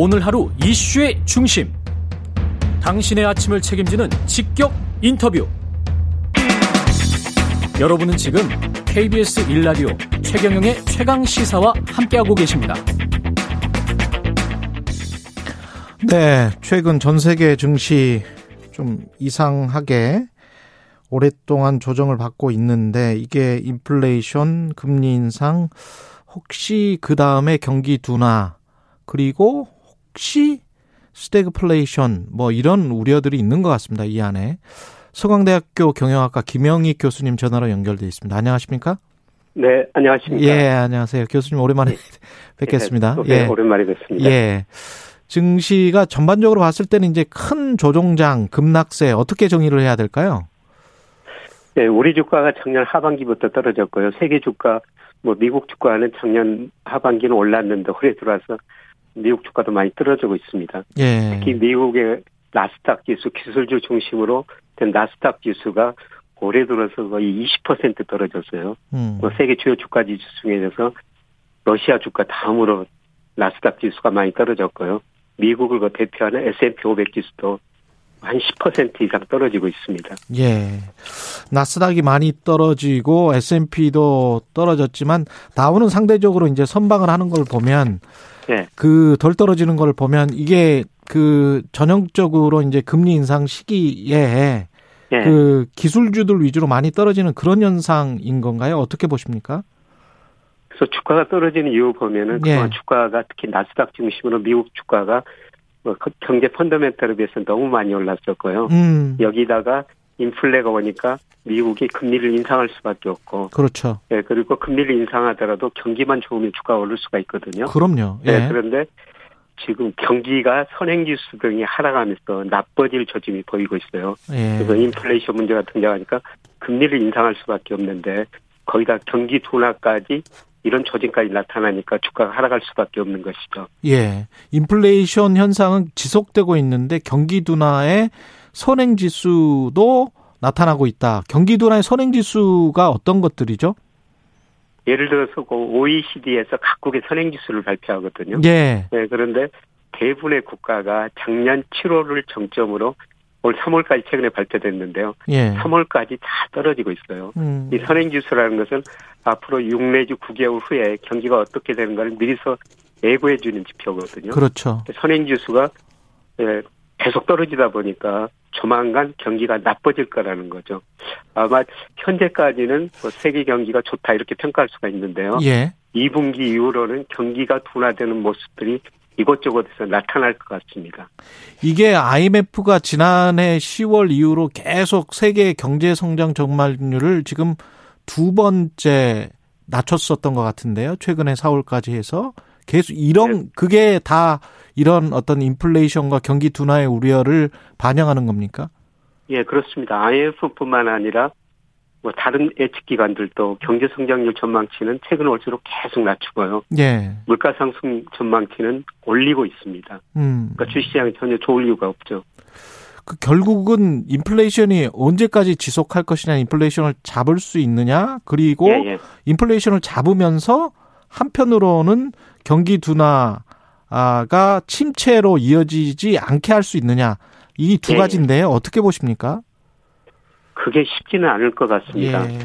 오늘 하루 이슈의 중심. 당신의 아침을 책임지는 직격 인터뷰. 여러분은 지금 KBS 일라디오 최경영의 최강 시사와 함께하고 계십니다. 네, 최근 전 세계 증시 좀 이상하게 오랫동안 조정을 받고 있는데 이게 인플레이션, 금리 인상, 혹시 그 다음에 경기 둔화 그리고 혹시 스태그플레이션 뭐 이런 우려들이 있는 것 같습니다. 이 안에 서강대학교 경영학과 김영익 교수님 전화로 연결돼 있습니다. 안녕하십니까? 네, 안녕하십니까? 예, 안녕하세요. 교수님 오랜만에 뵙겠습니다. 네, 예, 오랜만에 뵙습니다. 예. 증시가 전반적으로 봤을 때는 이제 큰 조정장, 급락세 어떻게 정의를 해야 될까요? 네, 우리 주가가 작년 하반기부터 떨어졌고요. 세계 주가, 뭐 미국 주가는 작년 하반기는 올랐는데 올해 들어와서 미국 주가도 많이 떨어지고 있습니다. 예. 특히 미국의 나스닥 지수, 기술주 중심으로 된 나스닥 지수가 올해 들어서 거의 20% 떨어졌어요. 음. 뭐 세계 주요 주가 지수 중에서 러시아 주가 다음으로 나스닥 지수가 많이 떨어졌고요. 미국을 그 대표하는 S&P 500 지수도 한 10% 이상 떨어지고 있습니다. 예. 나스닥이 많이 떨어지고 S&P도 떨어졌지만 다우는 상대적으로 이제 선방을 하는 걸 보면 예. 그덜 떨어지는 걸 보면 이게 그 전형적으로 이제 금리 인상 시기에 예. 그 기술주들 위주로 많이 떨어지는 그런 현상인 건가요? 어떻게 보십니까? 그래서 주가가 떨어지는 이유 보면은 예. 그동안 주가가 특히 나스닥 중심으로 미국 주가가 뭐그 경제 펀더멘털에 비해서 너무 많이 올랐었고요. 음. 여기다가 인플레가 오니까 미국이 금리를 인상할 수밖에 없고, 그렇죠. 예, 그리고 금리를 인상하더라도 경기만 좋으면 주가가 오를 수가 있거든요. 그럼요. 네, 예. 그런데 지금 경기가 선행지수 등이 하락하면서 나빠질 조짐이 보이고 있어요. 예. 그래서 인플레이션 문제가 등장하니까 금리를 인상할 수밖에 없는데 거기다 경기 둔화까지 이런 조짐까지 나타나니까 주가가 하락할 수밖에 없는 것이죠. 예. 인플레이션 현상은 지속되고 있는데 경기 둔화의 선행 지수도 나타나고 있다. 경기 둔화의 선행 지수가 어떤 것들이죠? 예를 들어서 그 OECD에서 각국의 선행 지수를 발표하거든요. 예. 네, 그런데 대부분의 국가가 작년 7월을 정점으로 올 3월까지 최근에 발표됐는데요. 예. 3월까지 다 떨어지고 있어요. 음. 이 선행지수라는 것은 앞으로 6 내지 9개월 후에 경기가 어떻게 되는가를 미리서 예고해 주는 지표거든요. 그렇죠. 선행지수가 예, 계속 떨어지다 보니까 조만간 경기가 나빠질 거라는 거죠. 아마 현재까지는 뭐 세계 경기가 좋다 이렇게 평가할 수가 있는데요. 예. 2분기 이후로는 경기가 둔화되는 모습들이 이곳저곳에서 나타날 것 같습니다. 이게 IMF가 지난해 10월 이후로 계속 세계 경제 성장 전망률을 지금 두 번째 낮췄었던 것 같은데요. 최근에 4월까지 해서 계속 이런 네. 그게 다 이런 어떤 인플레이션과 경기 둔화의 우려를 반영하는 겁니까? 예, 그렇습니다. IMF뿐만 아니라 뭐 다른 예측 기관들도 경제 성장률 전망치는 최근 올수록 계속 낮추고요. 예. 물가 상승 전망치는 올리고 있습니다. 음. 그러니까 주시장이 전혀 좋을 이유가 없죠. 그 결국은 인플레이션이 언제까지 지속할 것이냐, 인플레이션을 잡을 수 있느냐, 그리고 예, 예. 인플레이션을 잡으면서 한편으로는 경기 둔화가 침체로 이어지지 않게 할 수 있느냐 이두 예, 가지인데요. 어떻게 보십니까? 그게 쉽지는 않을 것 같습니다. 예.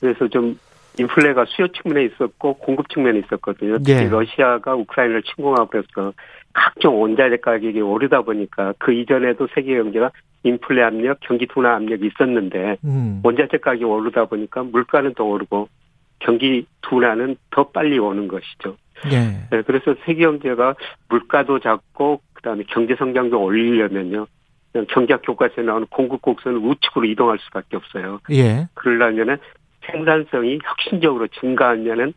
그래서 좀 인플레가 수요 측면에 있었고 공급 측면에 있었거든요. 특히 예. 러시아가 우크라이나를 침공하고 그래서 각종 원자재 가격이 오르다 보니까 그 이전에도 세계 경제가 인플레 압력, 경기 둔화 압력이 있었는데 음. 원자재 가격이 오르다 보니까 물가는 더 오르고 경기 둔화는 더 빨리 오는 것이죠. 예. 네, 그래서 세계 경제가 물가도 잡고 그다음에 경제 성장도 올리려면요. 경제학 교과서에 나오는 공급 곡선은 우측으로 이동할 수밖에 없어요. 예. 그러려면은 생산성이 혁신적으로 증가하면은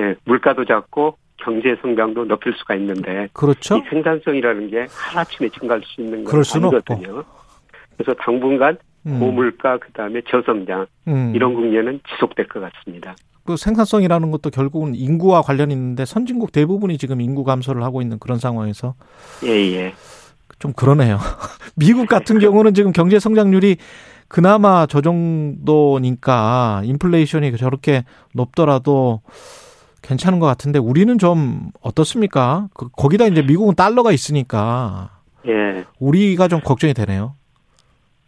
예, 물가도 잡고 경제 성장도 높일 수가 있는데 그렇죠. 이 생산성이라는 게 하루아침에 증가할 수 있는 건 아니거든요. 그래서 당분간 음. 고물가 그다음에 저성장 음. 이런 국면은 지속될 것 같습니다. 그 생산성이라는 것도 결국은 인구와 관련이 있는데 선진국 대부분이 지금 인구 감소를 하고 있는 그런 상황에서 예, 예. 좀 그러네요. 미국 같은 경우는 지금 경제 성장률이 그나마 저 정도니까 인플레이션이 저렇게 높더라도 괜찮은 것 같은데 우리는 좀 어떻습니까? 그, 거기다 이제 미국은 달러가 있으니까 예. 우리가 좀 걱정이 되네요.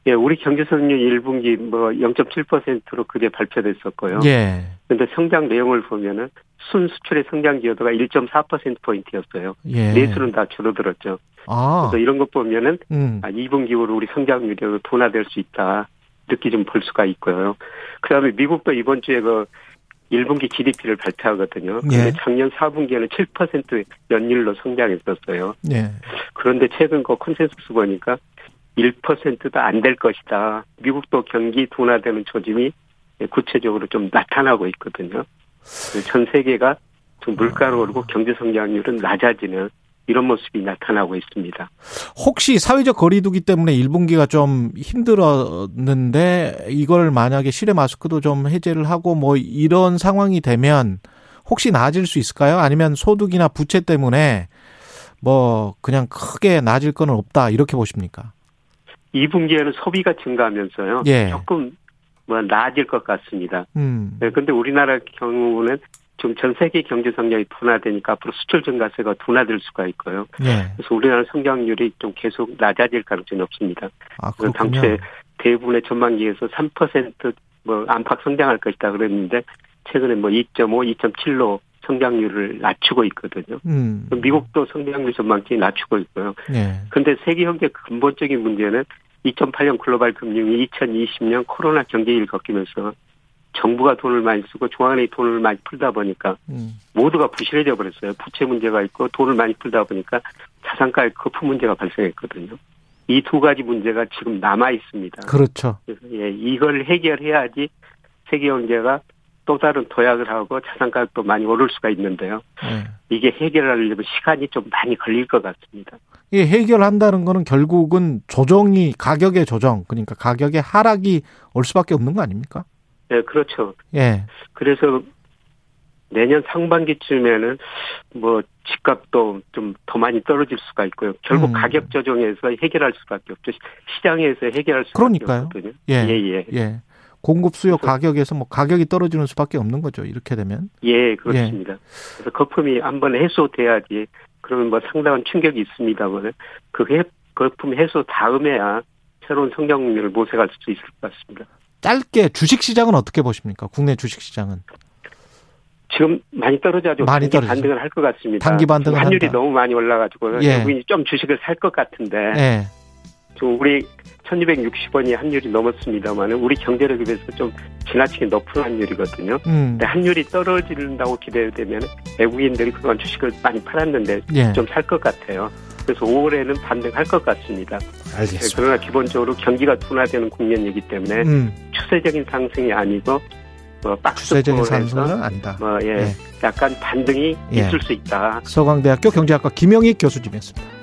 예, 우리 경제 성장률 1분기 뭐 0.7%로 그게 발표됐었고요. 예. 근데 성장 내용을 보면은 순 수출의 성장 기여도가 1.4% 포인트였어요. 예. 내수는 다 줄어들었죠. 아. 그래서 이런 것 보면은 음. 아, 2분기 후로 우리 성장률이 둔화될 수 있다. 이렇게 좀 볼 수가 있고요. 그다음에 미국도 이번 주에 그 1분기 GDP를 발표하거든요. 근데 예. 작년 4분기에는 7% 연율로 성장했었어요. 예. 그런데 최근 그 컨센서스 보니까 1%도 안 될 것이다. 미국도 경기 둔화되는 조짐이 구체적으로 좀 나타나고 있거든요. 전 세계가 좀 물가는 오르고 경제 성장률은 낮아지는 이런 모습이 나타나고 있습니다. 혹시 사회적 거리두기 때문에 1분기가 좀 힘들었는데 이걸 만약에 실외 마스크도 좀 해제를 하고 뭐 이런 상황이 되면 혹시 나아질 수 있을까요? 아니면 소득이나 부채 때문에 뭐 그냥 크게 나아질 건 없다 이렇게 보십니까? 2분기에는 소비가 증가하면서요. 예. 조금 뭐 나아질 것 같습니다. 음. 네, 근데 우리나라 경우는 좀전 세계 경제 성장이 둔화되니까 앞으로 수출 증가세가 둔화될 수가 있고요. 예. 그래서 우리나라 성장률이 좀 계속 낮아질 가능성이 없습니다. 아, 그래서. 당초에 대부분의 전망기에서 3%뭐 안팎 성장할 것이다 그랬는데 최근에 뭐 2.5, 2.7로 성장률을 낮추고 있거든요. 음. 미국도 성장률 전망치 낮추고 있고요. 예. 근데 세계 경제 근본적인 문제는 2008년 글로벌 금융이 2020년 코로나 경제를 겪으면서 정부가 돈을 많이 쓰고 중앙은행이 돈을 많이 풀다 보니까 음. 모두가 부실해져 버렸어요. 부채 문제가 있고 돈을 많이 풀다 보니까 자산가의 거품 문제가 발생했거든요. 이 두 가지 문제가 지금 남아 있습니다. 그렇죠. 그래서 예, 이걸 해결해야지 세계 경제가 또 다른 도약을 하고 자산 가격도 많이 오를 수가 있는데요. 예. 이게 해결하려면 시간이 좀 많이 걸릴 것 같습니다. 이 해결한다는 거는 결국은 조정이 가격의 조정 그러니까 가격의 하락이 올 수밖에 없는 거 아닙니까? 예, 그렇죠. 예. 그래서 내년 상반기쯤에는 뭐 집값도 좀 더 많이 떨어질 수가 있고요. 결국 음. 가격 조정에서 해결할 수밖에 없죠. 시장에서 해결할 수밖에 그러니까요. 없거든요. 예. 예, 예. 예. 공급 수요 그래서- 가격에서 뭐 가격이 떨어지는 수밖에 없는 거죠. 이렇게 되면. 예, 그렇습니다. 그래서 거품이 한번 해소돼야지 그러면 뭐 상당한 충격이 있습니다만 그 해, 거품 해소 다음에야 새로운 성장률을 모색할 수 있을 것 같습니다. 짧게 주식 시장은 어떻게 보십니까? 국내 주식 시장은. 지금 많이 떨어져가지고 많이 단기 떨어지죠. 반등을 할 것 같습니다. 단기 지금 환율이 한다. 너무 많이 올라가지고 예. 외국인이 좀 주식을 살 것 같은데 예. 지금 우리 1260원이 환율이 넘었습니다만 우리 경제력에 비해서 좀 지나치게 높은 환율이거든요. 음. 근데 환율이 떨어진다고 기대되면 외국인들이 그동안 주식을 많이 팔았는데 예. 좀살 것 같아요. 그래서 5월에는 반등할 것 같습니다. 네, 알겠습니다. 그러나 기본적으로 경기가 둔화되는 국면이기 때문에 음. 추세적인 상승이 아니고 뭐 추세적인 박스권에서 상승은 아니다. 뭐 예, 예. 약간 반등이 예. 있을 수 있다. 서강대학교 경제학과 김영익 교수님이었습니다.